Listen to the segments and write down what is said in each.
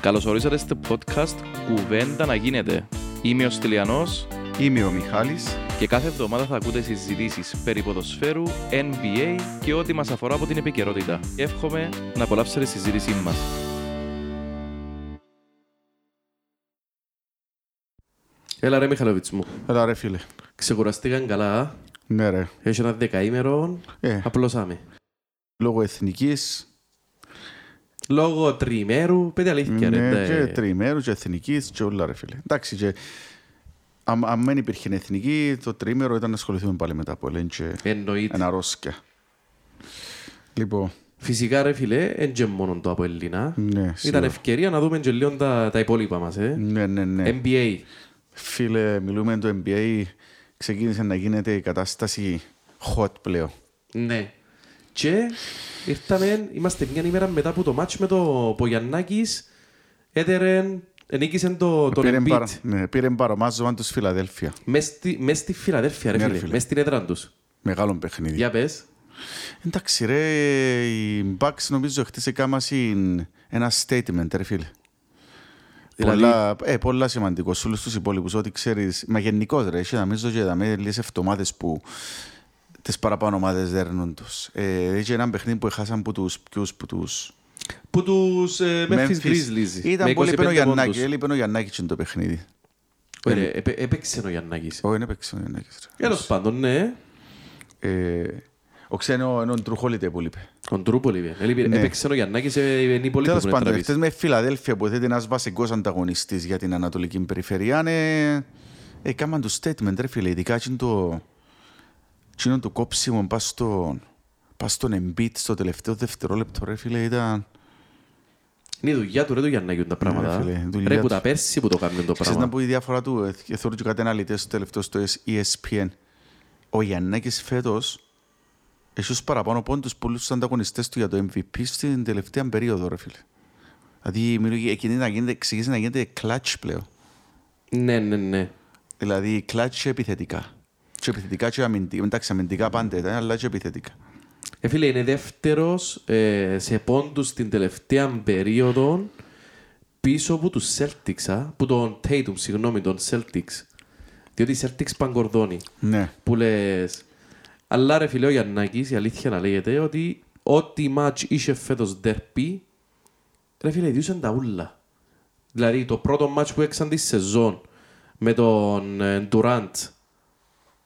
Καλώς ορίσατε στο podcast «Κουβέντα να γίνεται». Είμαι ο Στυλιανός Είμαι ο Μιχάλης. και κάθε εβδομάδα θα ακούτε συζητήσεις περί ποδοσφαίρου, NBA και ό,τι μας αφορά από την επικαιρότητα. Εύχομαι να απολαύσετε τη συζήτησή μας. Έλα ρε Μιχαλοβίτς μου. Έλα ρε φίλε. Ξεκουραστήκαν καλά. α; Ναι ρε. Έχεις ένα δεκαήμερο. Ε, Απλώσαμε. λόγω εθνικής, Λόγω τριημέρου, πέντε αλήθεια ρε. ναι, ντε. και τριημέρους και εθνικής και όλα ρε φίλε. Εντάξει και αν, αν δεν υπήρχε εθνική, το τριήμερο ήταν να ασχοληθούμε πάλι μετά από λένε και Εννοείται. ένα ρόσκια. Λοιπόν, Φυσικά ρε φίλε, δεν και μόνο το από Ελληνά. ναι, Ήταν σίγουρα. ευκαιρία να δούμε και λίγο τα, τα υπόλοιπα μας, ε. Ναι, ναι, ναι. NBA. Φίλε, μιλούμε το NBA, ξεκίνησε να γίνεται η κατάσταση hot πλέον. Ναι. Και ήρθαμε, είμαστε μια ημέρα μετά από το μάτς με το Πογιαννάκης, έτερεν, ενίκησε το, τον Πήρε Embiid. παρα- ναι, Πήρε παρομάζωμα τους Φιλαδέλφια. Μες στη, μες στη Φιλαδέλφια, ρε Ναι, ρε φίλε, φίλε. μες στην έδρα τους. Μεγάλο παιχνίδι. Για πες. Εντάξει ρε, οι Bucks νομίζω χτες έκαμασαν ένα statement ρε φίλε. Δηλαδή- Πολλά, ε, πολλά σημαντικό σε όλους τους υπόλοιπους, ό,τι ξέρεις. Μα γενικώς ρε, έχει νομίζω και δαμε λίγες εβδομάδες που τις παραπάνω ομάδες δέρνουν τους. Ε, είχε ένα παιχνίδι που έχασαν που τους ποιους, που τους... Που τους ε, Memphis Grizzlies. Ήταν με πολύ 25 πένο Γιαννάκη, πόντους. έλειπε ο Γιαννάκης είναι το παιχνίδι. Ωραία, έπαι- έπαιξε ο Γιαννάκης. Όχι, δεν έπαιξε ο Γιαννάκης. ρε. Τέλος πάντων, ναι. Ε, ο ξένο είναι ο Drew Holiday που λείπε. Ο Τρούπολη, είπε. Έλειπε- Ναι. έπαιξε ο Γιαννάκης, ε, είναι οι υπόλοιποι Τέλος που είναι πάντων, τραβείς. χτες με Φιλαδέλφια που θέτει ένας βασικός ανταγωνιστής για την Ανατολική Περιφερειά, ε, έκαναν το statement, ρε φίλε, ειδικά εκείνο το, εκείνο το κόψιμο πας στον, πας στον Embiid στο τελευταίο δευτερόλεπτο, ρε φίλε, ήταν... Είναι η δουλειά του ρε του Γιαννάκη τα πράγματα. Ναι, φίλε, δουλειά Ρε που του. τα πέρσι που το κάνουν το Ξέρεις να πράγμα. πω η διαφορά του, ε, θεωρώ και κάτι αναλυτές στο τελευταίο στο E ESPN. Ο Γιαννάκης φέτος έχει ως παραπάνω πόντους πολλούς τους ανταγωνιστές του για το MVP στην τελευταία περίοδο, ρε φίλε. Δηλαδή, μιλώ, εκείνη να γίνεται, ξεκίνησε να γίνεται clutch πλέον. Ναι, ναι, ναι. Δηλαδή, clutch και επιθετικά. Και επιθετικά και αμυντικά. Εντάξει, αμυντικά πάντα ήταν, αλλά και επιθετικά. Ε, φίλε, είναι δεύτερος ε, σε πόντους στην τελευταία περίοδο πίσω από τους Celtics, α, που τον Tatum, συγγνώμη, τον Celtics. Διότι οι Celtics παγκορδώνει. Ναι. Που λες... Αλλά ρε φίλε ο Γιαννάκης, η αλήθεια να λέγεται, ότι ό,τι μάτς είχε φέτος ντέρπι, ρε φίλε, διούσαν τα ούλα. Δηλαδή, το πρώτο μάτς που έξαν τη σεζόν με τον ε, Durant,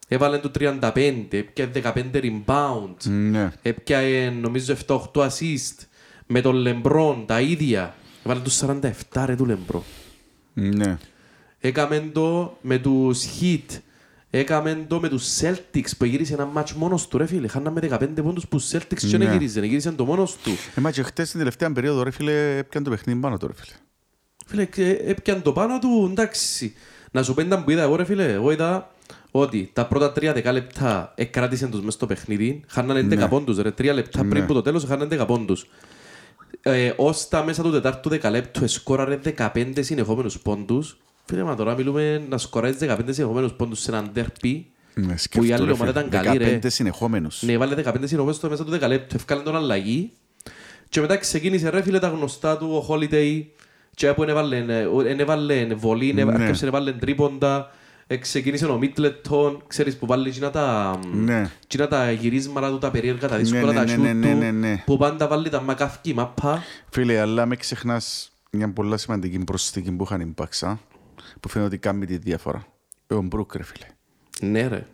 έβαλε του 35, έπιανε 15 rebound, Ναι. έπιανε νομίζω 7-8 assist, με τον Λεμπρόν τα ίδια, έβαλε του 47 ρε του Λεμπρόν. Ναι. Έκαμε το με τους Heat. Έκαμε το με τους Celtics που γύρισε ένα μάτς μόνος του ρε φίλε. Χάναμε 15 πόντους που τους Celtics και Ναι. δεν γύριζε. Γύρισε το μόνος του. Ε, μα και χτες στην τελευταία περίοδο, ρε φίλε, έπιανε το παιχνίδι πάνω του, ρε φίλε. Φίλε, και έπιαν το πάνω του, εντάξει. Να σου πέντε που είδα εγώ ρε φίλε. Εγώ είδα ότι τα πρώτα τρία δεκάλεπτα εκράτησαν τους μέσα στο παιχνίδι. Χάνανε 11 Ναι. πόντους ρε. Τρία λεπτά πριν Ναι. από το τέλος χάνανε 10 πόντους. Ε, ως τα μέσα του τετάρτου δεκαλέπτου εσκόραρε 15 συνεχόμενους πόντους. Φίλε, μα τώρα μιλούμε να σκοράρεις 15 συνεχόμενους πόντους σε έναν ντέρπι. Ναι, Που η σκέφτομαι, άλλη ρε ομάδα φίλε. ήταν καλή, ρε. 15 συνεχόμενους. Ναι, βάλε 15 συνεχόμενους στο μέσα του δεκαλέπτου. Ευκάλε τον αλλαγή. Και μετά ξεκίνησε ρε φίλε τα γνωστά του ο Holiday. Και που έβαλε, ε, έβαλε βολή, Ναι. άρχισε να βάλε τρίποντα. Ε, Ξεκίνησε ο Μίτλετον, ξέρεις που βάλει εκείνα τα, Ναι. εκείνα τα γυρίσματα του, τα περίεργα, τα Ναι, δύσκολα, ναι, τα ναι, σιούτ ναι, ναι, του, ναι, ναι. που πάντα βάλει τα μακάφκι μάπα. Φίλε, αλλά με ξεχνάς μια πολλά σημαντική προσθήκη που είχαν οι Bucks, α, που φαίνεται ότι κάνει τη διαφορά. Ο Μπρούκ, ρε φίλε. Ναι ρε.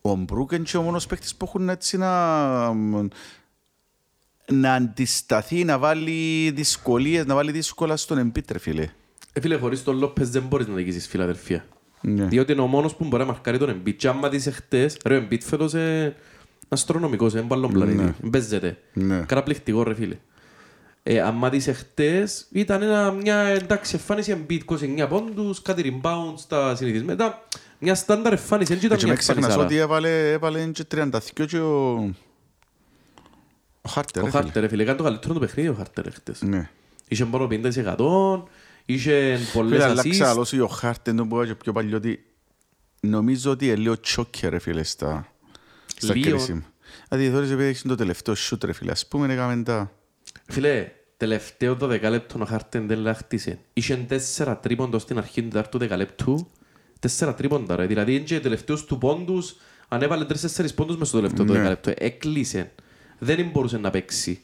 Ο Μπρούκ είναι και ο μόνος παίκτης που έχουν έτσι να, να αντισταθεί, να βάλει δυσκολίες, να βάλει δύσκολα στον Embiid, ρε φίλε. Ε, φίλε, χωρίς τον Λόπες δεν μπορείς να νικήσεις Φιλαδελφία. Ναι. Διότι είναι ο μόνος που μπορεί να μαρκάρει τον Embiid. Και άμα δεις εχθές, ρε ο Embiid φέτος είναι αστρονομικός, είναι που άλλον πλανήτη. Ναι. Μπαίζεται. Ναι. Καταπληκτικό ρε φίλε. Ε, άμα δεις εχθές, ήταν ένα, μια εντάξει εμφάνιση Embiid, 29 πόντους, κάτι rebounds, τα συνηθισμένα. Μια στάνταρ εμφάνιση, δεν ήταν Και μια με ξεχνάς εμφάνιση ότι έβαλε, έβαλε και 32 και ο... Ο Χάρτερ, Ο ρε φίλε. Χάρτερ, ρε φίλε, έκανε το καλύτερο του παιχνίδι ο Χάρτερ εχθές. Ναι. Είχε πάνω 50%, είχε πολλές Φίλε, αλλά assist. ξαλώσει ο Χάρτερ, δεν μπορώ και πιο παλιό ότι νομίζω ότι είναι λίγο τσόκερ, ρε φίλε, στα, στα Λίγο. κρίσιμα. Δηλαδή, θεωρείς επειδή έχεις το τελευταίο σούτ, ρε φίλε, ας πούμε, έκαμε τα... Φίλε, Τελευταίο 12 λεπτό ο Χάρτεν δεν λάχτησε. Είχε τέσσερα τρίποντα στην αρχή του τετάρτου δεκαλέπτου. Τέσσερα τρίποντα ρε. Δηλαδή είναι και τελευταίος του πόντους ανέβαλε τρεις-τέσσερις πόντους μες στο τελευταίο Ναι. δεκαλέπτο. Έκλεισε. Δεν μπορούσε να παίξει.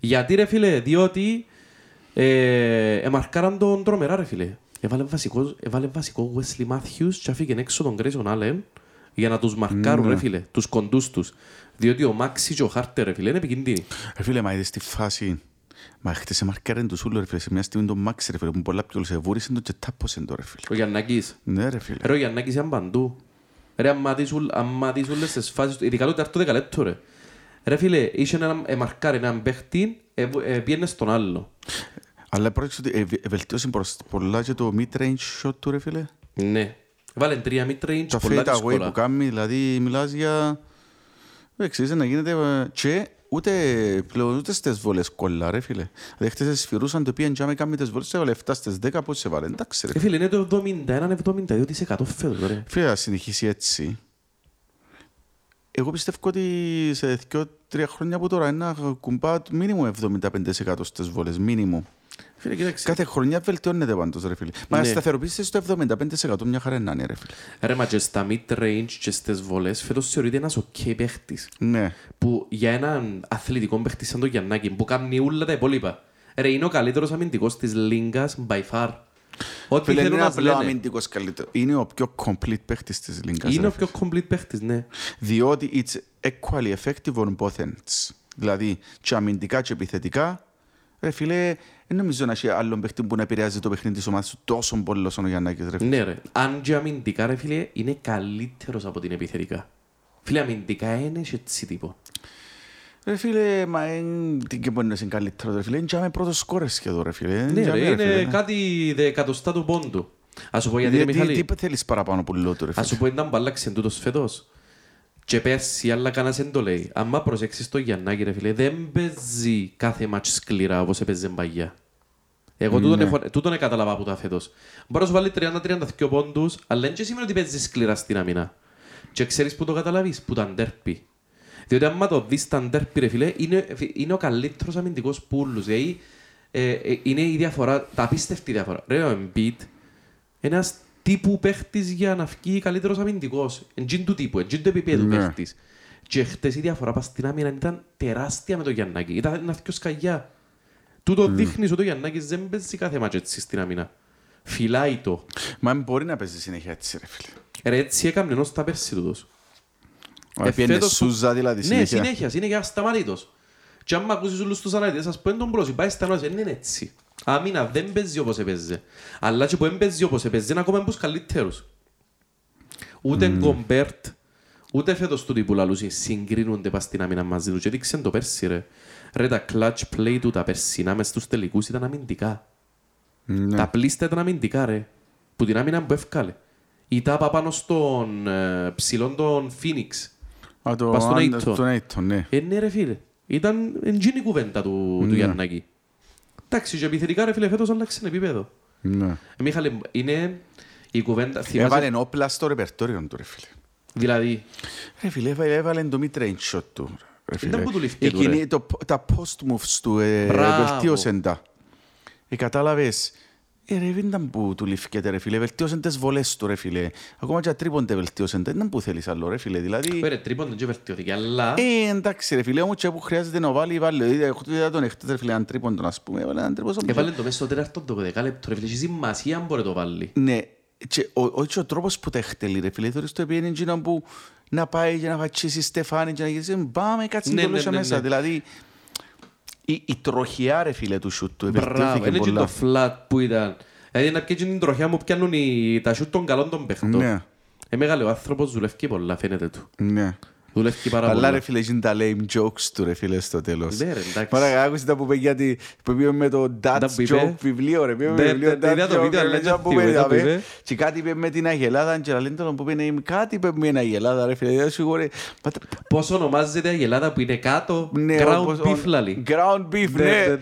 Γιατί ρε φίλε, διότι ε, εμαρκάραν τον τρομερά ρε φίλε. Έβαλε βασικό, έβαλε βασικό Wesley Matthews και άφηκε έξω τον Grayson Allen για να τους μαρκάρουν Ναι. ρε φίλε, τους κοντούς τους. Διότι ο Μάξι και ο Χάρτερ ρε φίλε είναι επικίνδυνοι. Ρε φίλε, μα είδες στη φάση. Μα χτες εμαρκάρεν τους ούλους ρε φίλε. Σε μια στιγμή τον Μάξ ρε φίλε που είναι πολλά πιο λουσεβούρισαν τον και τάπωσαν το ρε φίλε. Ο Γιαννάκης. Ναι ρε φίλε. Ρε ο Γιαννάκης είναι παντού. Ρε αν μάθεις ούλ- αν μάθεις όλες τις φάσεις του, ειδικά το τετάρτο δεκαλέπτο ρε. Ρε φίλε, είχε έναν εμαρκάρει έναν παίχτη, ε, ε, πήγαινε στον άλλο. Αλλά πρόσεξε ότι ευ- ευελτίωσε προς- πολλά και το mid-range shot του ρε φίλε. Ναι. Βάλε τρία mid-range, Τα πολλά fade away δύσκολα. που κάνει, δηλαδή μιλάς για... Εξής να γίνεται ε, και ούτε πλέον ούτε στις βόλες κόλλα ρε φίλε. Δηλαδή χτες σφυρούσαν το πήγαν και άμα κάνει τις βόλες, έβαλε 7 στις 10 πώς σε βάλε. Εντάξει ρε Ε, φίλε, είναι το 71-72% φέτος ρε. Φίλε, να συνεχίσει έτσι. Εγώ πιστεύω ότι σε δύο-τρία χρόνια από τώρα είναι να κουμπά μήνυμο 75% στις βόλες. Μήνυμο. Φίλε, κοίταξε. Κάθε χρονιά βελτιώνεται πάντως ρε φίλε. Μα Ναι. σταθεροποιήσεις στο 75% μια χαρά να είναι ρε φίλε. Ρε, μα και στα mid-range και στις βολές, φέτος θεωρείται ένας ok παίχτης. Ναι. Που για έναν αθλητικό παίχτη σαν τον Γιαννάκη, που κάνει όλα τα υπόλοιπα. Ρε, είναι ο καλύτερος αμυντικός της Λίγκας, by far. Ό,τι Φίλε, θέλουν είναι να απλό λένε. αμυντικός καλύτερος. Είναι ο πιο complete παίχτης της Λίγκας. Είναι ρε ο φίλε. πιο complete παίχτης, ναι. Διότι it's equally effective on both ends. Δηλαδή, και αμυντικά και επιθετικά, ρε φίλε, δεν νομίζω να έχει άλλον παίχτη που να επηρεάζει το παιχνίδι της ομάδας του τόσο πολύ όσο ο Γιαννάκης, ρε φίλε. Ναι ρε, αν και αμυντικά ρε φίλε, είναι καλύτερος από την επιθετικά. Φίλε, αμυντικά είναι και έτσι τύπο. Ρε φίλε, μα εν- τι και μπορεί να είναι καλύτερος, ρε φίλε. Είναι και πρώτος σκόρες σχεδόν, ρε φίλε. Ναι και ρε, άμε, φίλε, είναι ναι. κάτι δεκατοστά του πόντου. Ας σου πω γιατί ρε Τι- Μιχάλη, Τι θέλεις παραπάνω που λέω του, ρε ας φίλε. σου πω ήταν που άλλαξε τούτος φέτος. Και πέρσι, αλλά κανένας δεν το λέει. Αν προσέξεις το Γιαννάκη ρε φίλε, δεν παίζει κάθε μάτς σκληρά όπως έπαιζε παγιά. Εγώ τούτον, Ναι. έχω, τούτον κατάλαβα από τα φέτος. Μπορεί να σου βάλει 30-32 πόντους, αλλά δεν και σημαίνει ότι παίζει σκληρά στην αμυνά. Και ξέρεις που το καταλαβείς, που τα ντέρπι. Διότι άμα το δεις τα ντέρπι ρε φίλε, είναι, είναι ο καλύτερος αμυντικός πουλούς. Δηλαδή, ε, ε, είναι η διαφορά, τα απίστευτη διαφορά. Ρε ο Embiid, ένας τύπου παίχτης για να βγει καλύτερος αμυντικός. Εντζήν του τύπου, εντζήν του επίπεδου Ναι. παίχτης. Και χτες η διαφορά πας στην άμυνα ήταν τεράστια με τον Γιαννάκη. Ήταν ένα δυο σκαγιά. Τούτο δείχνεις ότι ο Γιαννάκης δεν παίζει κάθε μάτς έτσι στην άμυνα. Φυλάει το. Μα δεν μπορεί να παίζει συνέχεια έτσι, ρε φίλε. Ρε έτσι έκαμε ενώ στα πέρσι τούτος. Ε, πιένε φέτος που- σούζα δηλαδή Ναι, συνέχεια. συνέχεια, συνέχεια ασταμάτητος. Και άμα ακούσεις όλους τους αναλυτές, ας πω, τον πρόσι, πάει στα νόηση, δεν είναι έτσι. Άμυνα δεν παίζει όπως έπαιζε. Αλλά και που δεν παίζει όπως έπαιζε, είναι ακόμα από τους καλύτερους. Ούτε Γκομπέρτ, ούτε φέτος τούτοι που λαλούσαν συγκρίνονται πας στην άμυνα μαζί τους. Και δείξαν το πέρσι ρε. Ρε τα clutch play του τα περσινά μες στους τελικούς ήταν αμυντικά. Ναι. Τα πλείστα ήταν αμυντικά ρε. Που την άμυνα που έφκαλε. Η τάπα πάνω στον ε, ψηλόν του Phoenix. Α, το πας στον αν- Ayton. τον Ayton, ναι. Ε, ναι ρε φίλε. Ήταν εντζήνη η κουβέντα του, του Ναι. Γιαννάκη. Εντάξει, και επιθετικά ρε φίλε, φέτος άλλαξε επίπεδο. Ναι. Ε, Μίχαλε, είναι η κουβέντα, θυμάσαι, Έβαλε όπλα στο ρεπερτόριο του, ρε φίλε. δηλαδή, Ρε φίλε, έβαλε, έβαλε το mid-range shot του. Ρε φίλε. Ήταν που του λήφθηκε του, Εκείνη, ρε. το, τα post moves του ε, Μπράβο. βελτίωσαν τα. Ε, κατάλαβες; Ε, ρε, δεν ήταν που του λήφκεται, ρε φίλε. Βελτίωσαν τις βολές του, ρε φίλε. Ακόμα και ατρίπονται βελτίωσαν τα. Δεν ήταν που θέλεις άλλο, ρε φίλε. Δηλαδή... πέρε τρίπον δεν και βελτιώθηκε, αλλά Ε, εντάξει ρε φίλε, όμως και που χρειάζεται να βάλει, βάλει. Δηλαδή, έχω είδα τον εχθές, ρε φίλε, έναν τρίποντο, ας πούμε. Έβαλε έναν τρίποντο. έβαλε το μέσα στο τέταρτο το δεκάλεπτο, ρε φίλε, έχει σημασία αν μπορεί να το βάλει. Ναι, και ο, όχι ο τρόπος που τα εκτελεί, ρε φίλε. Θεωρείς το επειδή είναι εκείνο που να πάει και να φατσίσει στεφάνι και να γυρίσει. Πάμε, κάτσε Ναι, το ναι, λούσα ναι, μέσα. ναι. Δηλαδή, η, η τροχιά, ρε φίλε, του σούτ του Μπράβο, ευελτιώθηκε είναι και πολλά. το flat που ήταν. Δηλαδή να πιέζει την τροχιά μου πιάνουν οι, τα σούτ των καλών των παιχτών. Ναι, Ε, μεγάλο ο άνθρωπος δουλεύει πολλά, φαίνεται του. ναι. Δουλεύει πάρα Αλλά πολλά. ρε φίλε, είναι τα lame jokes του ρε φίλε στο τέλος. Ναι, ρε, εντάξει. Μάρα, άκουσε τα που είπε γιατί που πήγε με το Dutch Τα που είπε. joke βιβλίο ρε. Πήγε με Ναι, βιβλίο ναι, ναι, είδα Dutch το joke, βίντεο, αλλά ρε, δεν που θυμούμαι, είπε, τα που ρε. είπε. Και κάτι είπε με την Αγελάδα και λένε τον που είπε «Ε, κάτι είπε με την Αγελάδα ρε φίλε. Δεν σου πω, ρε. Μα τα- Πώς ονομάζεται η Αγελάδα που είναι κάτω, Ναι, ground όπως- beef λαλή. Ground beef, Ναι,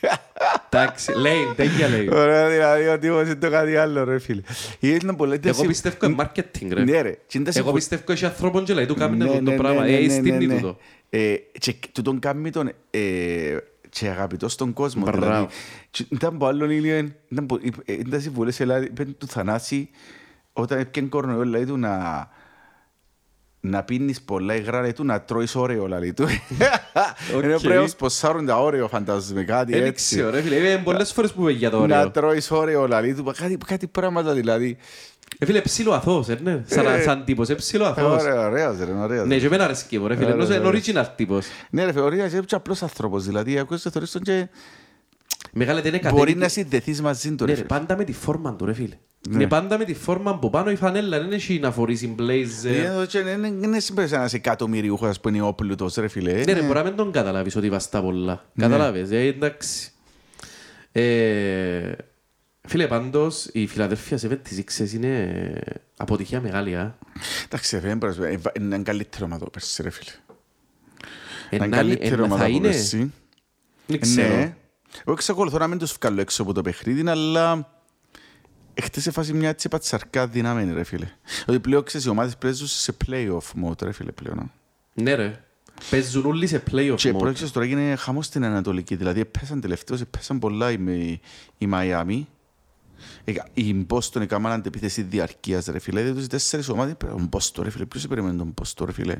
ναι. ναι, ναι. Ωραία, σου- Εντάξει, λέει, τέτοια λέει. Ωραία, δηλαδή ο τύπος είναι το κάτι άλλο ρε φίλε. Ήταν πολλά- Εγώ πιστεύω είναι marketing ρε. Ναι ρε. Και είναι τα Εγώ συμφω- πιστεύω έχει ανθρώπων και λέει του κάμινε Ναι, το ναι, πράγμα. ναι, Ε, ναι, στείλει ναι, τούτο. Ε, και του τον κάνει τον... ε, και αγαπητός στον κόσμο. Μπράβο. Δηλαδή, Και ήταν από άλλον ήλιο, ήταν που- ε, ήταν συμβουλές, δηλαδή, είπαν του Θανάση, όταν έπιαν κορονοϊό, λέει του να να πίνεις πολλά υγρά, λέει του να τρώεις όρεο, λέει του. Είναι Οκ. πρέπει να σπονσάρουν τα Oreo, φαντάζομαι, κάτι Δεν έτσι. ξέρω, ρε φίλε. Είναι πολλές φορές που είπε για το Να Oreo. τρώεις Oreo, λέει του. Κάτι, κάτι πράγματα δηλαδή. Ε, φίλε, ψιλοαθώος, ε, ναι. Σαν, Ε, σαν τύπος, ε, ψιλο- Ε, αθώος. Ωραίο, ωραίος, ρε, ωραίος. Ναι, και εμένα αρέσκει μου, ρε φίλε. Ωραία, Ενώ είναι ωραία. original τύπος. Ναι, ρε, ωραίος, είναι και απλός άνθρωπος, δηλαδή, ακούεις το θεωρείς τον και Μεγάλε δεν είναι μπορεί κατέβηκε- να συνδεθείς μαζί του, Ναι, ρε, ρε, φίλε. πάντα με τη φόρμα του, ρε φίλε. Ναι. Είναι πάντα με τη φόρμα από πάνω η φανέλα, δεν έχει να φορήσει blazer. Είναι εδώ και Δεν είναι συμπέρας ένας εκατομμυριούχος που είναι όπλουτος, ρε, φίλε. Ναι, ρε, μπορεί να μην τον καταλάβεις ότι βαστά πολλά. Καταλάβες, ε, εντάξει. Ε, Φίλε, πάντως, η Φιλαδέλφια σε της Ήξες είναι ε, αποτυχία μεγάλη, α. Εντάξει, ρε, δεν μπορείς, ε, είναι ένα καλύτερο ομάδα από πέρσι, ρε, φίλε. Ε, Ένα να είναι- καλύτερο ε, ομάδα θα από είναι, πέρσι. δεν ξέρω. Ναι. Εγώ εξακολουθώ να μην τους βγάλω έξω από το παιχνίδι, αλλά χτες σε φάση μια έτσι πατσαρκά δυναμένη, ρε φίλε. Ότι πλέον ξέρεις, οι ομάδες παίζουν σε play-off mode, ρε φίλε, πλέον. Ναι, ρε. Παίζουν όλοι σε playoff Και mode. πρόκειται τώρα έγινε χαμός στην Ανατολική, δηλαδή πέσαν τελευταίως, πέσαν πολλά η, η Μαϊάμι. Εκα- Η Μπόστον έκαναν αντεπίθεση διαρκείας, ρε φίλε. Δηλαδή, τους τέσσερις ομάδες, τον Μπόστον, ρε φίλε. Ποιος περιμένει τον Μπόστον, ρε φίλε;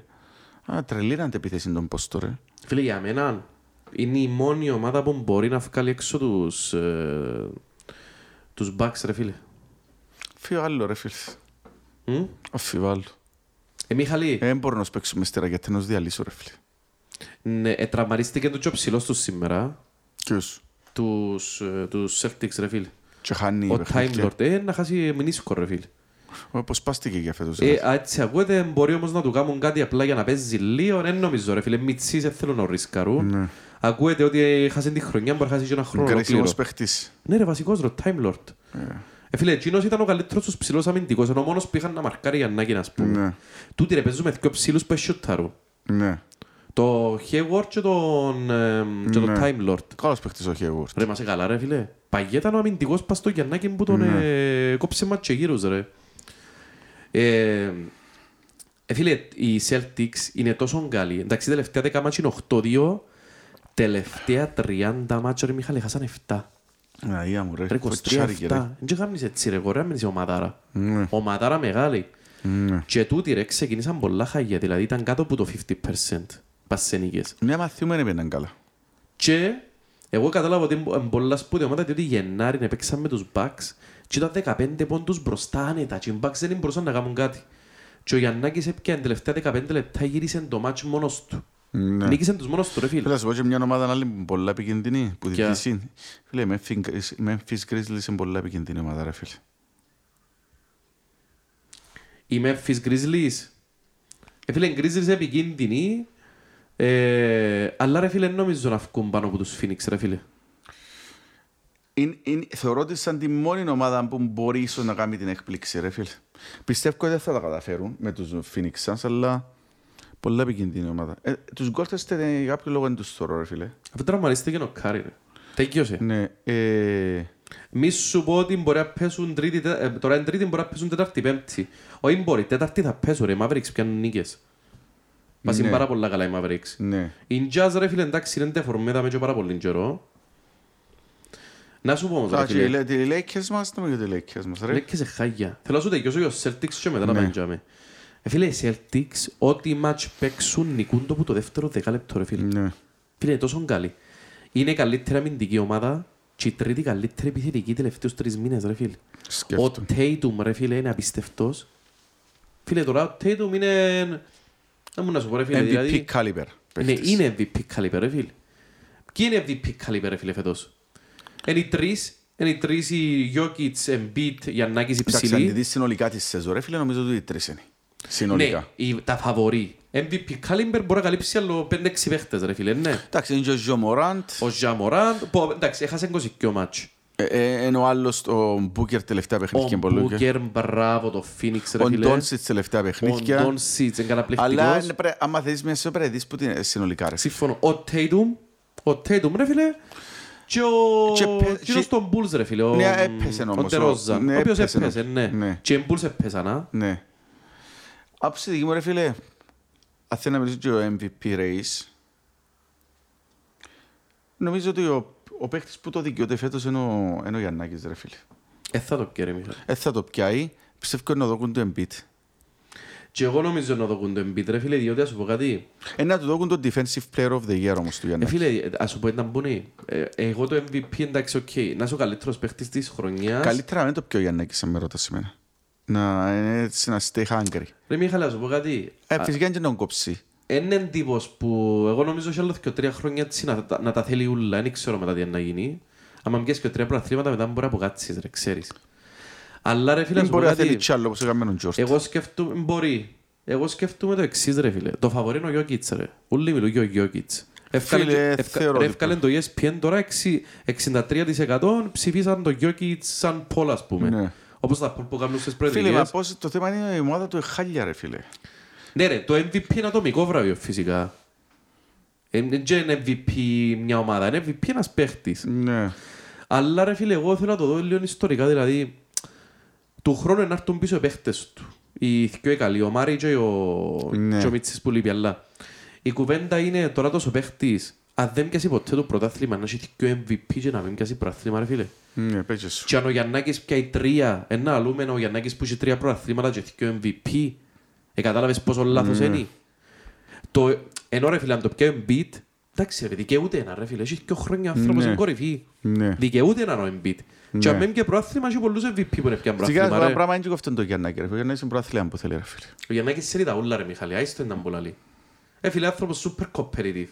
Α, τρελή είναι αντεπίθεση τον Μπόστον, ρε. Φίλε, για μένα είναι η μόνη ομάδα που μπορεί να βγάλει έξω τους, ε, τους Bucks, ρε φίλε. Αφιβάλλω, ρε φίλε. Μμ; Αφιβάλλω. Ε, Μιχαλή, Δεν μπορώ να σου παίξουμε στη ρακέτα να σου διαλύσω, ρε φίλε. ναι, ε, τραυματίστηκε το πιο ψηλός τους σήμερα, Ποιος; τους, ε, τους Celtics, ρε φίλε. Και χάνει Ο Time παιχνίδια. Lord, ε, να χάσει μηνίσκο, ρε φίλε. Ω, Πώς πάστηκε για φέτος. Ε, ρε. α, έτσι ακούεται, μπορεί όμως να του κάνουν κάτι απλά για να παίζει λίγο, δεν νομίζω, ρε φίλε. Μιτσής δεν θέλουν να ρισκαρούν. Ναι. Ακούεται ότι χάσει τη χρονιά, μπορεί να χάσει και ένα χρόνο ολόκληρο. Κρίσιμος παίχτης. Ναι ρε, βασικός ρε, Time Lord. Ε, φίλε, εκείνος ήταν ο καλύτερος τους ψηλός αμυντικός, ενώ ο μόνος που είχαν να μαρκάρει για Νάκη, ας πούμε. Ναι. Τούτοι ρε, παίζουμε δυο ψηλούς που σιούταρουν. Ναι. Το Hayward και τον, εμ, και τον Ναι. Time Lord. Καλός παίχτης ο Χέγουρτ. Ρε, μας καλά ρε φίλε. Παγιά ήταν ο αμυντικός πας στο Γιαννάκη που τον ε, κόψε μάτσε γύρους ρε. Ε, ε, φίλε, οι Celtics είναι τόσο καλοί. Εντάξει, τελευταία 10 μάτια είναι 8-2. Τελευταία 30 μάτια ρε Μιχάλη, χάσαν 7. Αγία μου, ρε. Ρε, Κοτσάρικε, 23-7. ρε. Δεν κάνεις έτσι ρε, κορέα με ομαδάρα. Ναι. Ομαδάρα μεγάλη. Ναι. Και τούτοι ρε ξεκίνησαν πολλά χαγιά, δηλαδή ήταν κάτω από το 50% πασσενικές. Ναι, μαθιούμε να πήγαιναν καλά. Και εγώ κατάλαβα ότι είναι πολλά σπουδαία ομάδα διότι Γενάρη έπαιξαν με τους Bucks και ήταν 15 πόντους μπροστά άνετα και οι Bucks δεν μπορούσαν να κάνουν κάτι. Και ο Γιαννάκης έπιανε τελευταία 15 λεπτά γύρισε το μάτσο μόνος του. Ναι. Νίκησε τους μόνος του ρε φίλε. Φίλε, να σου πω και μια ομάδα άλλη που πολλά επικίνδυνη, που Ποια; διπλής Φίλε, η Memphis- η Memphis Grizzlies είναι πολλά επικίνδυνη ομάδα, ρε φίλε. Οι Memphis Grizzlies. Ε, φίλε, οι Grizzlies επικίνδυνοι, ε, αλλά ρε φίλε δεν νομίζω να βγουν πάνω από τους Phoenix ρε φίλε. Είναι, είναι, θεωρώ ότι σαν τη μόνη ομάδα που μπορεί ίσως να κάνει την έκπληξη, ρε φίλε. Πιστεύω ότι δεν θα τα καταφέρουν με τους Phoenix Suns, αλλά πολλά επικίνδυνη ομάδα. Ε, τους Golden State ε, για κάποιο λόγο δεν τους θεωρώ, ρε φίλε. Αφού τραυματίστηκε ο Κάρι ρε. Τέλειωσε. Ναι, ε, Μη σου πω ότι μπορεί να πέσουν τρίτη, τε- ε, τώρα είναι τρίτη μπορεί να πέσουν τέταρτη, πέμπτη. Όχι μπορεί, τέταρτη θα πέσουν ρε, οι Mavericks πιάνουν νίκες. Μας είναι Ναι. πάρα πολλά καλά οι Mavericks. ναι. Οι Jazz ρε φίλε εντάξει είναι ντεφορμέ τα με και πάρα πολύ καιρό. Να σου πω όμως ρε Α, και οι φίλε, Lake- οι Lakers μας, να μην οι Lakers μας, ρε. λέει και σε χάγια. Θέλω να σου τελειώσω για τους Celtics και μετά να Ναι. παντζάμε. Ε, φίλε, οι Celtics, ό,τι μάτς παίξουν νικούν το που το δεύτερο δεκάλεπτο ρε φίλε. Ναι. Φίλε, είναι τόσο καλή. Είναι η καλύτερη αμυντική ομάδα και η τρίτη καλύτερη επιθετική τελευταίους τρεις μήνες ρε φίλε. Ο Σκέφτομαι. Tatum ρε φίλε είναι απίστευτος. Φίλε τώρα ο Tatum είναι... Δεν μου να σου πω ρε φίλε. MVP δηλαδή- caliber. Ναι, παίχτης. είναι MVP caliber ρε φίλε. Ποιοι είναι MVP caliber ρε φίλε φέτος; Είναι οι τρεις. Είναι οι τρεις οι Jokic, Embiid, Γιαννάκης Εντάξει, αν τη υψηλοί. δεις συνολικά τη σεζόν, ρε φίλε, νομίζω ότι οι τρεις είναι. Ναι, Συνολικά. οι- τα φαβορεί. MVP caliber μπορεί να καλύψει άλλο 5-6 παίχτες ρε φίλε, ναι. Εντάξει, είναι και ο Ζιο Μοράντ, Ο Ζαμοράντ, που εντάξει, έχασε 22 μάτς. ε, ε, είναι ο άλλος, ο Μπούκερ τελευταία Ο παιχνίδια πολύ. Μπούκερ, μπράβο, το Phoenix ρε Ο φίλε. Ντόνσιτς τελευταία Ο παιχνίδια. Ντόνσιτς είναι Αλλά καταπληκτικός. είναι πρέ- άμα θέλεις μια σεζόν πρέπει να δεις που την συνολικά ρε. Σύμφωνο. Ο Tatum, ο Tatum ρε φίλε, και ο... Και πε- Εκείνος και- των Bulls ρε φίλε, ο... Ναι, έπεσε όμως, Ο Ντερόζα, ο- ναι, ο οποίος έπεσε έπεσε, όμως. ναι. Ναι. Και οι Bulls έπεσαν, α. Ναι. Άψη δική μου ρε φίλε, αν θέλω να μιλήσω και ο MVP race, Νομίζω ότι ο, ο παίχτης που το δικαιούται φέτος είναι ο, είναι ο Γιαννάκης, ρε φίλε. Ε, θα το πιέρε, Μιχάλη. Ε, θα το πιάει, πιστεύω ότι να δώκουν το Embiid. Και εγώ νομίζω να δοκούν το Embiid, ρε φίλε, διότι ας σου πω κάτι. Ε, να του δώκουν το Defensive Player of the Year όμως του Ε, Γιαννάκη. φίλε, ας σου πω ήταν μπουνί. Ε, εγώ το MVP εντάξει, οκ. Να είσαι ο καλύτερος παίχτης της χρονιάς. Καλύτερα να μην το πιάει ο Γιαννάκης, αν με ρωτάς εμένα. Να, είναι έτσι, να stay hungry. Ρε Μιχάλη, ας σου πω κάτι. Ε, φυσικά είναι και να τον κόψει. Είναι εντύπωση που εγώ νομίζω ότι άλλο και τρία χρόνια έτσι να, τα- να τα θέλει ούλα, δεν ξέρω μετά τι είναι να γίνει. Αν πιέσεις και τρία προαθλήματα μετά μπορεί να αποκάτσεις ρε, ξέρεις. Αλλά ρε φίλε, Δεν ας σου πω μπορεί να θέλει κάτι. κι άλλο όπως έκαμε τον Τζόρτ. Εγώ σκεφτούμε, μπορεί. Εγώ σκεφτούμε το εξής ρε φίλε. Το φαβορή είναι ο Γιώκητς ρε. Όλοι μιλούν για ο Γιώκητς. Εύκαλε, Φίλε, ευκα- θεωρώ ρε, ότι- εύκαλε το ESPN τώρα εξι- 63% ψηφίσαν το Γιώκητς σαν πόλ ας πούμε. Ναι. Όπως τα πόλ που κάνουν στις Φίλε, μα προεδρικές. πώς, το θέμα είναι η ομάδα του είναι χάλια, ρε φίλε. Ναι ρε, το MVP είναι ατομικό βραβείο φυσικά. Ε, Δεν είναι MVP μια ομάδα, είναι MVP ένας παίχτης. Ναι. Αλλά ρε φίλε, εγώ θέλω να το δω λίγο ιστορικά, δηλαδή του χρόνου να έρθουν πίσω οι παίχτες του. Οι δυο οι καλοί, ο Μάρι και ο, Ναι. και ο Μίτσις που λείπει, αλλά η κουβέντα είναι τώρα τόσο παίχτης, αν δεν πιάσει ποτέ το πρωτάθλημα, να έχει δυο MVP και να μην πιάσει πρωτάθλημα, ρε φίλε. Ναι, πέτσε σου. Και αν ο Γιαννάκης πιάει τρία, ένα αλλούμε ο Γιαννάκης που έχει τρία πρωταθλήματα και δυο MVP, ε, κατάλαβες πόσο λάθος Ναι. είναι; Το, ενώ ρε φίλε, αν το πιάει ο Embiid, εντάξει ρε, δικαιούται ένα ρε φίλε, έχει δυο χρόνια άνθρωπος Ναι. στην κορυφή. Ναι. Δικαιούται έναν ο Embiid. Ναι. Και αν μένει και πρόθυμα, έχει πολλούς MVP που είναι πια Σιγά πρόθυμα. το ρε. πράγμα είναι και αυτό το Γιαννάκη, ρε. Ο Γιαννάκης είναι προαθλία που θέλει, ρε φίλε. Ο Γιαννάκης ξέρει τα ούλα ρε Μιχάλη, άιστο ήταν πολλά λέει. Ε, φίλε, άνθρωπος super competitive.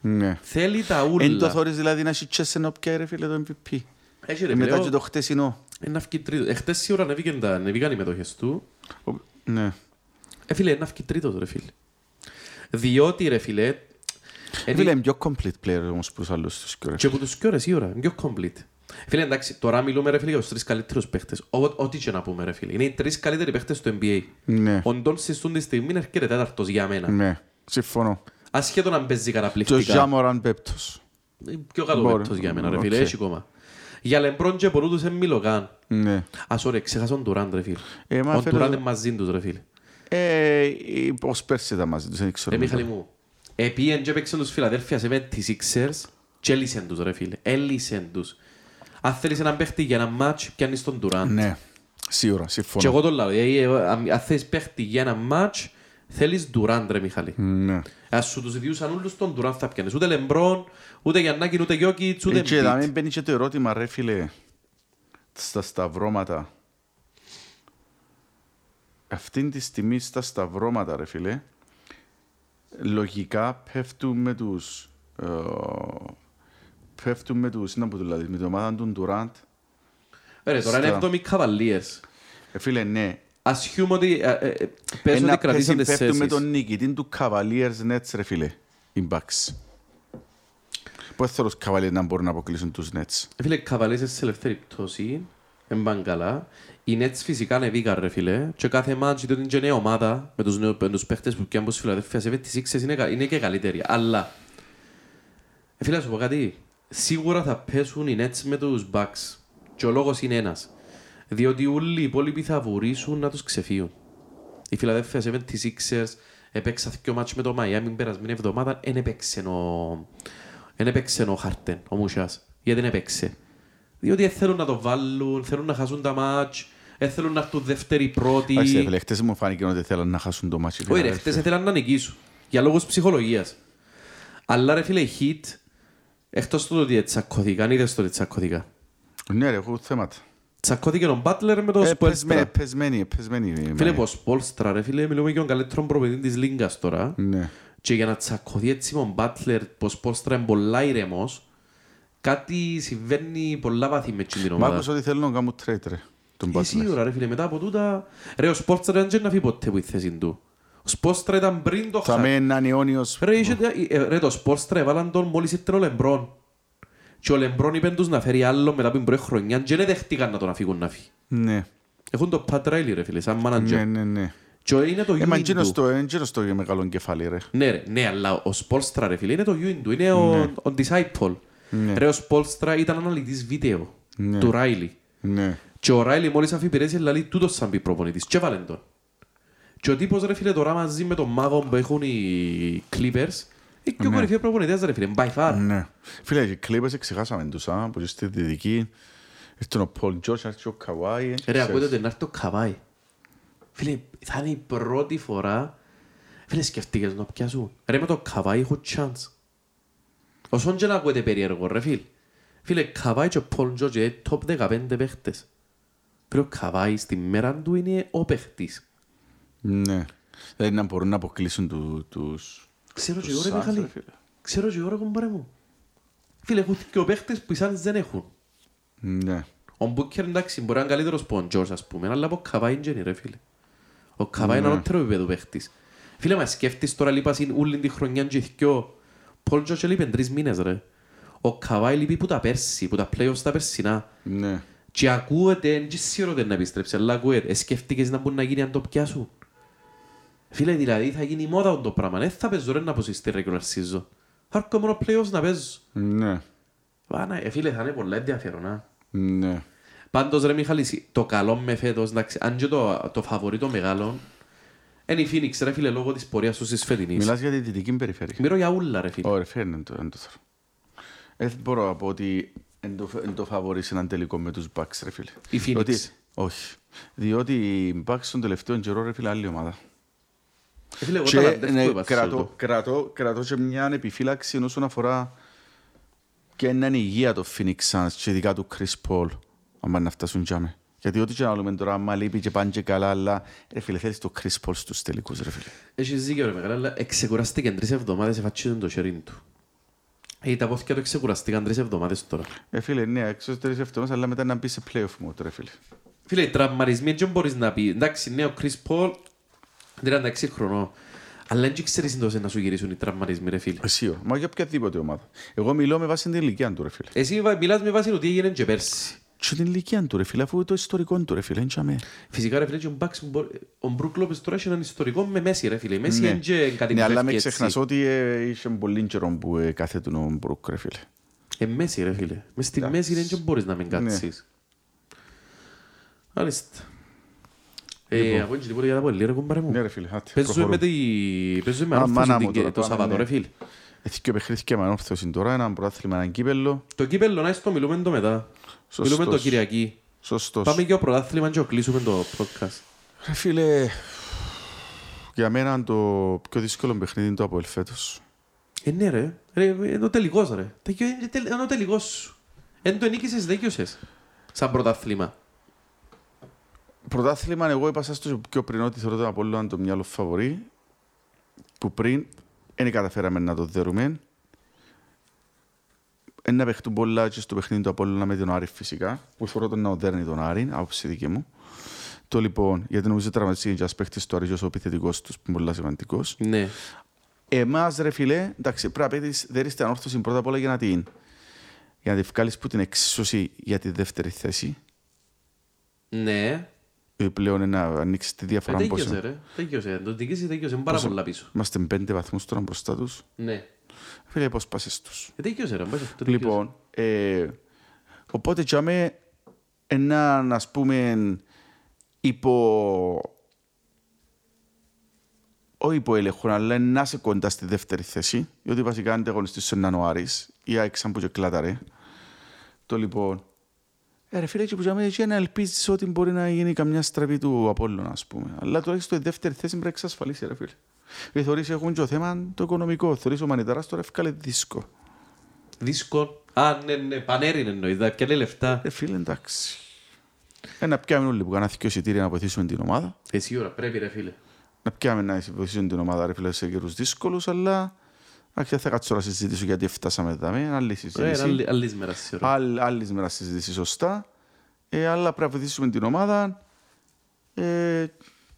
Ναι. Θέλει τα Εν το ούλα. θωρείς δηλαδή να έχει τσέσαι να πιάει, ρε φίλε, το MVP. Έχει ρε Μετά φίλε, και το χτεσινό. ένα αυκή τρίτος. Εχθές σίγουρα ανέβηκαν τα- ανέβηκαν οι μετοχές του. Ο- Ναι. Ε, φίλε, εννά φκει τρίτος ρε φίλε. Διότι ρε φίλε, είναι- Φίλε, είναι πιο complete player όμως που τους άλλους τους και, ρε. και από τους πιο ρε σίγουρα, είναι πιο complete. Φίλε, εντάξει, τώρα μιλούμε ρε φίλε για τους τρεις καλύτερους παίχτες. Ό- Ό,τι και να πούμε ρε φίλε. Είναι οι τρεις καλύτεροι παίχτες του NBA. Ναι. Ο Dončić τούν τη στιγμή έρχεται τέταρτος για μένα. Ναι. Συμφωνώ. Άσχετο αν παίζει Και ο καταπληκτικά. Ja Morant πέμπτος. Πιο κάτω Μπορεί. πέμπτος για μένα ρε φίλε, Οκ. έχει κόμμα. Για Λεμπρόν και πολλού τους δεν μιλώ καν. Ναι. Α, sorry, ξέχασα τον Τουράντ ρε φίλε. Ε, μα Ο φαίνεται- Τουράντ είναι μαζί τους ρε φίλε. Ε, ε, ως πέρσι ήταν μαζί τους, δεν ξέρω. Ρε Μιχαλή μου, επίεν και παίξαν τους Φιλαδέλφια 76ers και έλυσαν τους ρε φίλε. Έλυσαν τους. Αν θέλεις έναν παίχτη για ένα μάτς, πιάνεις τον Τουράντ. Ναι. Σίγουρα, Και συμφωνώ. εγώ το λέω, δηλαδή, ε, αν αν θέλεις παίχτη για ένα μάτς, θέλεις Τουράντ ρε Μιχαλή. Ναι. Ας σου τους ιδιούσαν όλους τον Τουράντ θα πιάνεις. Ούτε Λεμπρόν, ούτε Γιαννάκη, ούτε Γιώκητς, ούτε Ε, Και να Embiid. μην μπαίνει και το ερώτημα, ρε φίλε, στα σταυρώματα. Αυτή τη στιγμή στα σταυρώματα, ρε φίλε, λογικά πέφτουν με τους... ε, πέφτουν με τους, να πω δηλαδή, με την ομάδα του Ντουράντ. Ρε, τώρα είναι Στα- 7 Cavaliers. Ε, φίλε, ναι. Ασχούμε ότι ε, ε, ε, πες Ένα ότι κρατήσαν τις πέφτουν με θέσεις. τον νικητή του Cavaliers Nets, ρε φίλε, οι Bucks. Πώς θέλω τους Cavaliers να μπορούν να αποκλείσουν τους Nets; Ε, Φίλε, καβαλίζεις σε ελεύθερη πτώση, δεν πάνε καλά. Οι Nets φυσικά ανεβήκαν ρε φίλε και κάθε μάτς διότι είναι και νέα ομάδα με τους, νέους, με τους παίχτες που πιάνουν πως Φιλαδέλφια σε τις Sixers είναι, κα- είναι και καλύτεροι. Αλλά, ε, φίλε, να σου πω κάτι, σίγουρα θα πέσουν οι Nets με τους Bucks και ο λόγος είναι ένας. Διότι όλοι οι υπόλοιποι θα βουρήσουν να τους ξεφύγουν. Η Φιλαδέλφια 76ers έπαιξαν δύο μάτς με το Miami την περασμένη εβδομάδα, δεν έπαιξε ο, εν έπαιξε ο Χαρτέν, ο Μουσιάς. Γιατί δεν έπαιξε. Διότι δεν θέλουν να το βάλουν, θέλουν να χάσουν τα μάτς, δεν θέλουν να έρθουν δεύτερη πρώτη. Εντάξει, ρε φίλε, χτες μου φάνηκε ότι θέλαν να χάσουν το μάτσι. Όχι ρε, χτες ήθελαν να νικήσουν. Για λόγους ψυχολογίας. Αλλά ρε φίλε, οι Heat, εκτός του ότι τσακώθηκαν, είδες το ότι τσακώθηκαν. Ναι, ρε, έχω θέματα. Τσακώθηκε ο Butler με τον Ε, πεσμένη, Spoelstra. πεσμένη, πεσμένη. Φίλε, ναι. ο Spoelstra, ρε φίλε, μιλούμε για τον καλύτερο προπονητή της Λίγκας τώρα. Ναι. Και για να τσακωθεί έτσι με τον Butler, πως Spolstra είναι πολλά ήρεμος, κάτι συμβαίνει πολλά βάθη με την Μ' ομάδα. άκουσα ότι θέλουν να κάνουν trade, ρε. Τον Ε, Butler. σίγουρα ρε φίλε, μετά από τούτα... Ρε, ο Spolstra δεν ξέρει να φύγει ποτέ που η θέση του. Ο Spolstra ήταν πριν το Θα χα... με έναν αιώνιος... Ρε, είχε- ε, ρε, το Spolstra έβαλαν τον μόλις ήρθε ο Λεμπρόν. Και ο Λεμπρόν είπε τους να φέρει άλλο μετά από την πρώτη χρονιά και δεν δέχτηκαν να τον αφήγουν να φύγει. Ναι, Έχουν το Pat Riley ρε φίλε, σαν ναι, manager. ναι, ναι. Και είναι το Ε, μα Ewing εκείνος του. το, ε, εκείνος το μεγάλο κεφάλι, ρε. Ναι, ρε, ναι, αλλά ο Spolstra ρε φίλε είναι το Ewing του, είναι ο, ο disciple. Ναι. Ρε, ο Spolstra ήταν αναλυτής βίντεο Ναι. του Riley. Ναι. Και ο Ράιλι μόλις αφή υπηρέσια λαλεί τούτος σαν πει προπονητής και βάλεν τον. Και ο τύπος ρε φίλε τώρα μαζί με τον μάγο που έχουν οι Clippers Ε, και ο κορυφαίος προπονητής ρε φίλε, by far. Ναι. Φίλε, οι Clippers ξεχάσαμε τους, α, που στη Δυτική. Ήρθε ο Πολ Τζόρτς, ήρθε ο Καβάη. Ρε, ακούτε ότι να έρθει το Καβάη. Φίλε, θα είναι η πρώτη φορά... Φίλε, σκεφτήκες να πιάσουν. Ρε, με το Καβάη έχω chance. Όσον και να ακούετε περίεργο, ρε φίλε. Φίλε, Καβάη και ο Πολ Τζόρτς είναι top 15 παίχτες. Φίλε, ο Καβάη στη μέρα του είναι ο παίχτης. Ναι. Δηλαδή να μπορούν να αποκλείσουν του- τους... Ξέρω και τους εγώ ρε Suns, Μιχαλή. ρε, φίλε. Ξέρω και εγώ ρε κομπάρε μου. Φίλε, έχουν και ο παίχτες που οι Suns δεν έχουν. Ναι. Ο Μπούκερ εντάξει μπορεί να είναι καλύτερος που ο Τζόρς ας πούμε, αλλά από Καβάη είναι ρε φίλε. Ο Καβάη είναι Ναι. ανώτερο επίπεδο παίχτης. Φίλε, μα σκέφτεις τώρα λείπα συν όλη τη χρονιά και δυο. Πολ Τζόρς λείπει τρεις μήνες ρε. Ο Καβάη λείπει που τα πέρσι, που τα playoffs τα περσινά. Ναι. Και ακούεται, δεν σίγουρο να επιστρέψει, αλλά ακούεται. Ε, σκέφτηκες να μπορεί να γίνει αν το πιάσουν; Φίλε, δηλαδή θα γίνει μόδα το πράγμα. Δεν θα παίζω ρε να αποσύσει regular season. Θα έρχομαι μόνο playoffs να παίζω. Ναι. Βάνα, ε, φίλε, θα είναι πολλά ενδιαφέρον. α. Ναι. Πάντως ρε Μιχάλη, το καλό με φέτος, εντάξει, αν και το, το φαβορεί το μεγάλο, είναι η Phoenix ρε φίλε λόγω της πορείας τους της φετινής. Μιλάς για τη δυτική περιφέρεια. Μιλώ για ούλα ρε φίλε. Ωραία, φέρνει το, δεν το θέλω. Ε, Δεν μπορώ να πω ότι εν το, εν το φαβορείς σε έναν τελικό με τους Bucks, ρε φίλε. Η Phoenix. Διότι, όχι. Διότι οι Bucks στον τελευταίο καιρό, ρε φίλε, άλλη ομάδα. Ε, φίλε, εγώ Και, ταλαντεύκω ναι, επ' κρατώ, αυτό. κρατώ, κρατώ και μια επιφύλαξη όσον αφορά και να είναι η υγεία το Phoenix Suns και ειδικά του Chris Paul, άμα να φτάσουν τζάμε. Γιατί ό,τι και να λέμε τώρα, άμα λείπει και πάνε και καλά, αλλά ρε φίλε, θέλεις το Chris Paul στους τελικούς, ρε φίλε. Έχεις δίκιο ρε μεγάλα, αλλά εξεκουραστήκε τρεις εβδομάδες εφατσίζουν το χέρι του. Ε, τα πόθηκια του εξεκουραστήκαν τρεις εβδομάδες τώρα. Ε, φίλε, ναι, έξω τρεις εβδομάδες, αλλά μετά να μπει σε playoff mode, ρε φίλε. Φίλε, οι τραυματισμοί δεν μπορείς να πεις. Εντάξει, ναι, ο Chris Paul, 36 χρονών. Αλλά δεν ξέρεις εντός να σου γυρίσουν οι τραυματισμοί, ρε φίλε. Εσύ, μα για οποιαδήποτε ομάδα. Εγώ μιλώ με βάση την ηλικία του, ρε φίλε. Εσύ βα- μιλάς με βάση το τι έγινε και πέρσι. Και την ηλικία του, ρε φίλε, αφού το ιστορικό του, ρε φίλε, είναι τζάμε. Φυσικά ρε φίλε, και ο Bucks μπο- ο Μπρουκ Λόπες τώρα έχει έναν ιστορικό με Μέση ρε φίλε. Η Μέση Ναι. είναι και κάτι Ναι, που αλλά φεύγει με έτσι. ξεχνάς ότι ε, είχε πολύ καιρό που ε, κάθεται ο Μπρουκ, ρε φίλε. Ε, Μέση ρε φίλε. Μες στη Εντάξει. Μέση δεν και μπορείς να μην Ναι. κάτσεις. Μάλιστα. Ε, Λοιπόν. από έτσι τίποτα για τα πολύ ρε κουμπάρε μου. Ναι, ρε φίλε, άτε, Παίζουμε με, προχωρούμε. τη... παίζουμε με Α, ανόρθωση μάνα την μου Κυρ- τώρα, το πάμε, Σαββατό ναι. ρε φίλε. Έχει και παιχνίδια με ανόρθωση τώρα, ένα πρωτάθλημα, ένα κύπελλο. Το κύπελλο να στο μιλούμε το μετά. Σωστός. Μιλούμε το Κυριακή. Σωστός. Πάμε και ο πρωτάθλημα και κλείσουμε το podcast. Ρε φίλε, για μένα το πιο δύσκολο παιχνίδι είναι το Αποέλ φέτος. Ε, ναι ρε. ρε είναι ο τελικός ρε. Τελειο- είναι τελ- Είναι ο τελικός σου. Εν το νίκησες, δέκιωσες. Σαν πρωτάθλημα. Πρωτάθλημα, εγώ είπα σας το πιο πριν ότι θεωρώ τον Απόλλωνα το μυαλό φαβορή, που πριν δεν καταφέραμε να το δέρουμε. Ένα παιχτούν πολλά και στο παιχνίδι του Απόλλωνα με τον Άρη φυσικά, που θεωρώ τον να οδέρνει τον Άρη, άποψη δική μου. Το λοιπόν, γιατί νομίζω τραυματιστήκε και ένας παίχτης του Άρη και ο επιθετικός τους, που είναι πολύ σημαντικός. Ναι. Εμάς ρε φίλε, εντάξει, πρέπει να πέτεις, δεν είστε ανόρθωση πρώτα απ' όλα για να την, για να τη βγάλεις που την εξίσωση για τη δεύτερη θέση. Ναι. Ε, Πλέον είναι να ανοίξει τη Ε, διαφορά Τέγιωσε πόσο. ρε. Τέγιωσε. Το νικήσει τέγιωσε. Είναι πάρα Πόσο- πολλά πίσω. Είμαστε πέντε βαθμούς τώρα μπροστά τους. Ναι. Φίλε, πώς πάσες τους. Ε, τέγιωσε ρε. μπας αυτό, τέγιωσε. Λοιπόν, ε, οπότε τζάμε έναν ας πούμε υπό όχι υπό έλεγχο, αλλά να είσαι κοντά στη δεύτερη θέση, διότι βασικά αν ανταγωνιστής σου είναι ο Άρης, ή άξαν που και κλάταρε. Το λοιπόν, ε, ρε φίλε, και που τζάμε και να ελπίζεις ότι μπορεί να γίνει καμιά στραβή του Απόλλωνα, ας πούμε. Αλλά τουλάχιστον η δεύτερη θέση πρέπει να εξασφαλίσει, ρε φίλε. Γιατί θεωρείς έχουν και το θέμα το οικονομικό. Θεωρείς ο Μανιταράς τώρα έφκαλε δίσκο. Δίσκο. Α, ναι, ναι. Πανέριν εννοείς. Θα πιάνει λεφτά. Ε, φίλε, εντάξει. Ένα πιάμε όλοι που κάνουν δύο εισιτήρια να βοηθήσουν την ομάδα. Εσύ ώρα πρέπει ρε φίλε. Να πιάμε να βοηθήσουν την ομάδα ρε φίλε σε καιρούς δύσκολους, αλλά εντάξει, δεν θα κάτσω να συζητήσω γιατί φτάσαμε εδώ. Είναι άλλη Ρε, συζήτηση. άλλη- άλλης μέρας σίγουρα. Άλλη, άλλης μέρας συζήτησης σωστά. Ε, αλλά πρέπει να βοηθήσουμε την ομάδα. Ε,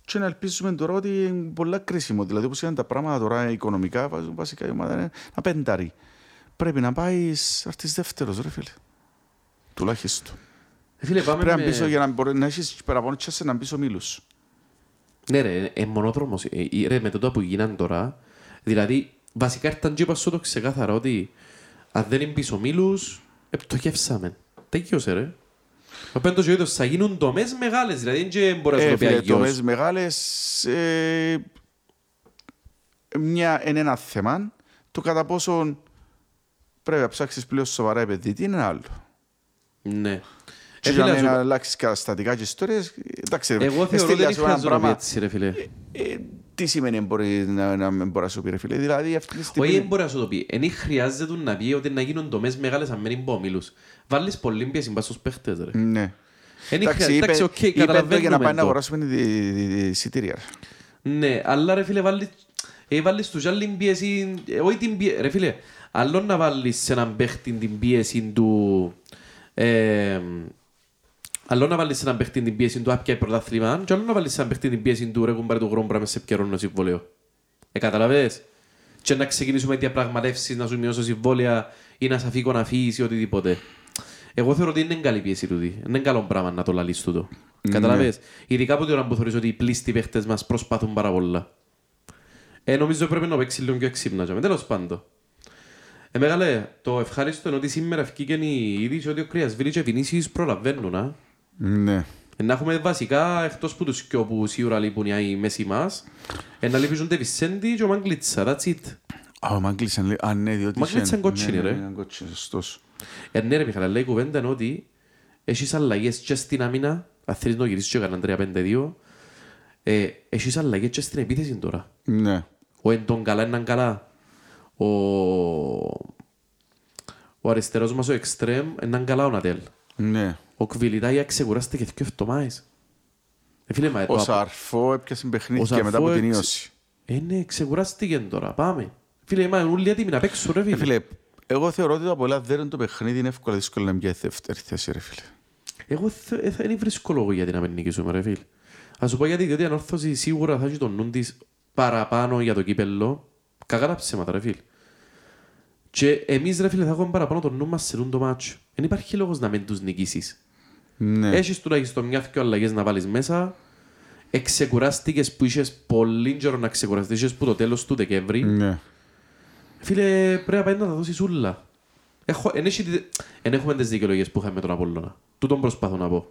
και να ελπίζουμε τώρα ότι είναι πολλά κρίσιμο. Δηλαδή, όπως είναι τα πράγματα τώρα οικονομικά, βάζουν βασικά η ομάδα είναι ένα πεντάρι. Πρέπει να πάει να έρθεις δεύτερος, ρε φίλε. Τουλάχιστον. Ε, Φίλε, πάμε Πρέπει να με... μπεις για να μπορεί να έχεις παραπάνω τσάσε να μπεις ο Μήλους. Ναι ρε, ε, μονόδρομος. Ε, ε, ρε, με τούτα που γίνανε τώρα, δηλαδή, βασικά ήρθαν και είπα σου το ξεκάθαρα ότι αν δεν είναι πίσω μήλους, επτοχεύσαμε. Τέγιωσε ρε. Ο πέντος ο είδος θα γίνουν τομές μεγάλες, δηλαδή δεν και μπορεί να σου Ε, το πει φίλε, αγιώς. τομές μεγάλες, ε, μια, είναι ένα θέμα, Το κατά πόσο πρέπει να ψάξεις πλέον σοβαρά επενδυτή είναι άλλο. Ναι. Και Ε, για φίλε, να σου- μην αλλάξεις καταστατικά και ιστορίες, εντάξει, ρε, Εγώ θεωρώ εστέλει, ότι δεν ας πούμε, ένα χρειάζεται να πει πράγμα. έτσι ρε φίλε. Ε, τι σημαίνει μπορεί να, να μην μπορεί να σου πει ρε φίλε, δηλαδή αυτή τη Όχι, στιγμή... δεν μπορεί να σου το πει. Εν χρειάζεται να πει ότι να γίνουν τομές μεγάλες αν μην πω ομίλους. Βάλεις πολύ πίεση μπας στους παίχτες ρε. Ναι. Εν Εντάξει, χρειάζεται- εντάξει, οκ, είπε, είπε το για να καταλαβαίνουμε πάει να το. αγοράσουμε τη- τη- τη- τη εισιτήρια. ρε. Ναι, αλλά ρε φίλε βάλεις, ε, βάλεις τους άλλη πίεση, ε, όχι την πίεση, ρε φίλε, άλλο να βάλεις σε έναν παίχτη την πίεση του, ε, άλλο να βάλεις σε έναν παίχτη την πίεση του άπια πρωτάθλημα και άλλο να βάλεις σε έναν παίχτη την πίεση του ρε κουμπάρε του χρόνου πράγμα σε επικαιρώνω συμβόλαιο. Ε, καταλαβες; Και να ξεκινήσουμε διαπραγματεύσεις, να σου μειώσω συμβόλαια ή να σε αφήκω να φύγεις ή οτιδήποτε. Εγώ θεωρώ ότι είναι καλή πίεση τούτη. Είναι καλό πράγμα να το λαλείς τούτο. Καταλαβες; Ειδικά από την ώρα που θεωρείς ότι οι πλήστοι παίχτες μας προσπαθούν πάρα πολλά. Ε, νομίζω πρέπει να παίξει λίγο πιο έξυπνα. και με. Τέλος πάντων. Ε, μεγάλε, το ευχάριστο είναι ότι σήμερα ευκήκε η είδηση ότι ο Κρυασβίλης και ο Βινίσιος προλαβαίνουν. Α. Ναι. Ε, να έχουμε βασικά, εκτός που τους κοιό που σίγουρα λείπουν οι μέση μας, ε, να λείπουν ο Βισέντη και ο Μαγκλίτσα. That's it. Α, ο Μάγκλησαν λέει, α ναι, διότι... Μάγκλησαν είχε- κότσινη, ναι, ναι, ρε. ναι, κότσινη, σωστός. Ε, ναι ρε Μιχαλά, λέει η κουβέντα είναι ότι έχεις αλλαγές και στην άμυνα, αν θέλεις να γυρίσεις και κανέναν 3-5-2, ε, έχεις αλλαγές και στην επίθεση τώρα. Ναι. Ο Εντον καλά είναι καλά. Ο, ο αριστερός μας ο Εκστρέμ είναι καλά ο Νατέλ. Ναι. Ο Κβιλιτάγια ξεκουράστηκε και εβδομάδες. Ε, φίλε, μα, Ο το- Σαρφό έπιασε ο παιχνίδι και Σαρφό μετά από την εξ- ίωση. Ε, ναι, ξεκουράστηκε τώρα. Πάμε. Φίλε, μα είναι όλοι έτοιμοι να παίξουν, ρε Ε, φίλε. Φίλε, εγώ θεωρώ ότι το Αποέλα δεν είναι το παιχνίδι, είναι εύκολα δύσκολο να μπει δεύτερη θέση, ρε φίλε. Εγώ θε- ε, θα είναι βρίσκω λόγο γιατί να μην νικήσουμε, ρε φίλε. Ας σου πω γιατί, διότι η ανόρθωση σίγουρα θα έχει τον νου της παραπάνω για το κύπελλο. Κακά τα ψέματα, ρε φίλε. Και εμείς, ρε φίλε, θα έχουμε παραπάνω τον νου μας σε τούτο το μάτσο. Δεν υπάρχει λόγος να μην τους νικήσεις. Ναι. Έχεις τουλάχιστον μια δυο αλλαγές να βάλεις μέσα. Εξεκουράστηκες που είχες πολύ καιρό να ξεκουραστείς, είχες που το τέλος του Δεκέμβρη. Ναι. Φίλε, πρέπει να πάει να τα δώσεις ούλα. Έχω, εν, έχει, εν έχουμε τις δικαιολογίες που είχαμε με τον Απόλλωνα. Τούτον προσπαθώ να πω.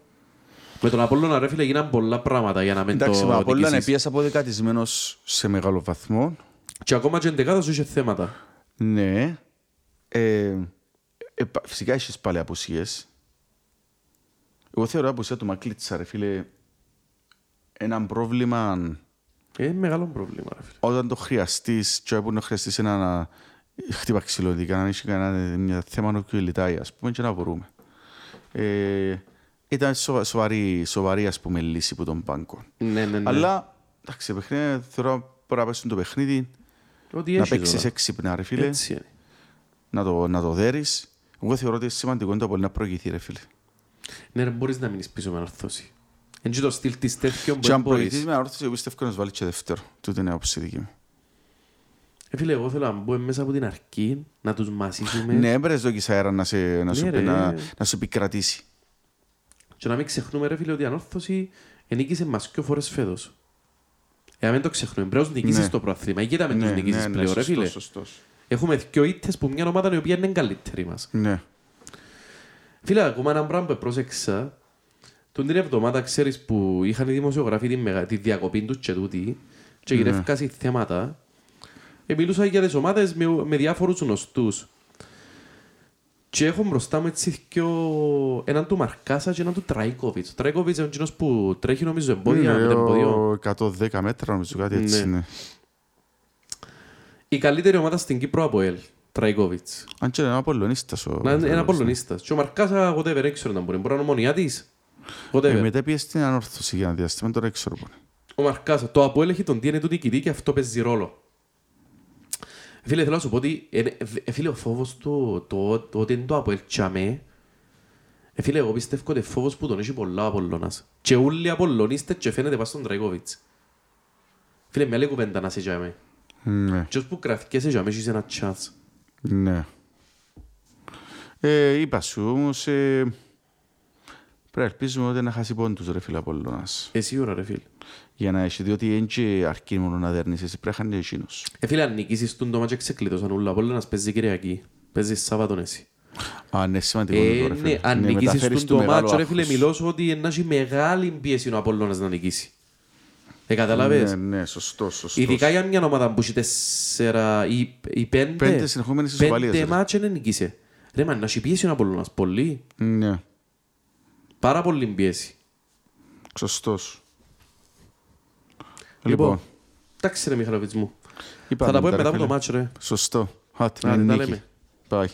Με τον Απόλλωνα, ρε φίλε, γίναν πολλά πράγματα για να μην Εντάξει, το μα πολλά είναι νικήσεις. πίεσα αποδεκατισμένος σε μεγάλο βαθμό. Και ακόμα και εντεκάδα σου είχε θέματα. Ναι. Ε, ε, πα- φυσικά έχεις πάλι απουσίες. Εγώ θεωρώ απουσία του Μακλίτσα, ρε φίλε, ένα πρόβλημα Ε, μεγάλο πρόβλημα, ρε φίλε. όταν το χρειαστείς και όπου να χρειαστείς ένα να χτύπα ξυλοδικά, να έχει κανένα μια θέμα να κυλιτάει, ας πούμε, και να μπορούμε. Ε, ήταν σοβα- σοβαρή, σοβαρή, ας πούμε, λύση που τον πάγκο. Ναι, ναι, ναι. Αλλά, εντάξει, παιχνίδι, θεωρώ πρέπει να πέσουν το παιχνίδι, Ότι να έχεις παίξεις τώρα. έξυπνα, ρε φίλε, Έτσι είναι. να το, να το δέρεις. Εγώ θεωρώ ότι είναι σημαντικό είναι το πολύ να προηγηθεί, ρε φίλε. Ναι, ρε, μπορείς να μείνεις πίσω με ανορθώση. Εν και το στυλ της τέτοιον που Και δεν αν προηγηθείς μπορείς. με ανόρθωση, εγώ πιστεύω να σου βάλει και δεύτερο. Τούτη είναι η άποψη δική μου. Ε, φίλε, εγώ θέλω να μπούμε μέσα από την αρχή, να τους μασίσουμε Ναι, έμπαιρες δόκις αέρα να, σε, να, σου, Ναι, πει- ρε. να, να σου επικρατήσει. και να μην ξεχνούμε, ρε φίλε, ότι η ανόρθωση ενίκησε μας πιο φορές φέτος. Ε, να μην το ξεχνούμε, πρέπει να τους νικήσεις Ναι. το προαθλήμα. Γιατί να μην τους νικήσεις πλέον, ρε σωστός, φίλε. σωστός. Έχουμε δυο ήττες που μια ομάδα η οποία είναι καλύτερη μας. Ναι. Φίλε, ακόμα ένα πράγμα που πρόσεξα, τον την εβδομάδα ξέρεις που είχαν οι δημοσιογράφοι τη, μεγα... τη διακοπή τους και τούτη και Ναι. γυρεύκασαν θέματα, ε, μιλούσα για τις ομάδες με, με διάφορους γνωστούς. Και έχω μπροστά μου έτσι δυο... έναν του Μαρκάσα και έναν του Τραίκοβιτς. Ο Τραίκοβιτς είναι εκείνος που τρέχει νομίζω εμπόδια με το εμπόδιο. ο 110 μέτρα νομίζω κάτι έτσι Ναι. είναι. Η καλύτερη ομάδα στην Κύπρο από ελ. Τραίκοβιτς. Αν και είναι ένα Απολλωνίστας ο... Να είναι ένα ο- Απολλωνίστας. Και ο Μαρκάσα, whatever, δεν ξέρω να μπορεί. Μπορεί να είναι ομονιάτης. Ε, Whatever. μετά πήγε στην ανόρθωση για ένα διάστημα, τώρα δεν ξέρω πού είναι. Ο Μαρκάσα, το Αποέλ έχει τον DNA του νικητή και αυτό παίζει ρόλο. Φίλε, θέλω να σου πω ότι ε, ε, φίλε, ο φόβος του, το, το ότι είναι το Αποέλ τσαμέ, ε, φίλε, εγώ πιστεύω ότι είναι φόβος που τον έχει πολλά ο Απολλώνας. Και όλοι οι Απολλωνίστες και φαίνεται πας στον Τραικόβιτς. Φίλε, μια άλλη κουβέντα να σε τσαμέ. Ναι, Και ως που κρατικές σε τσαμέ έχεις ένα chance. Ναι. Ε, είπα σου όμως, ε, πρέπει να ελπίζουμε ότι να χάσει πόντους ρε φίλε Απολλώνας. Εσύ ώρα ρε φίλε. Για να έχει, διότι είναι και αρκεί μόνο να δέρνεις, εσύ πρέπει να χάνεις εκείνος. Ε, φίλε, αν νικήσεις τον το μάτς και ξεκλείδωσαν όλα, ο Απολλώνας παίζει Κυριακή. Παίζει Σάββατον εσύ. Α, ναι, σημαντικό Ε, είναι το ρε φίλε. ναι, αν Ναι, νικήσεις μεταφέρεις τον του το μεγάλο μάτσο, ρε φίλε, άγχος. μιλώ σου ότι να έχει μεγάλη πίεση ο Απολλώνας να νικήσει. Ε, καταλάβες; Ναι, ναι, σωστό, σωστό. Ειδικά για μια ομάδα που έχει τέσσερα ή, ή πέντε, Πέντε συνεχόμενες ισοπαλίες, πέντε ρε. μάτς δεν νικήσε. Ρε μα να έχει πίεση ο Απολλώνας πολύ. Ναι, Πάρα πολύ πίεση. σωστός. Λοιπόν, Λοιπόν, εντάξει ρε Μιχαλοβιτς μου. είπαμε Θα τα πούμε τα, ρε μετά από το φίλε. μάτς ρε. Σωστό. Άτε, Άντε, είναι τα νίκη. λέμε. Bye.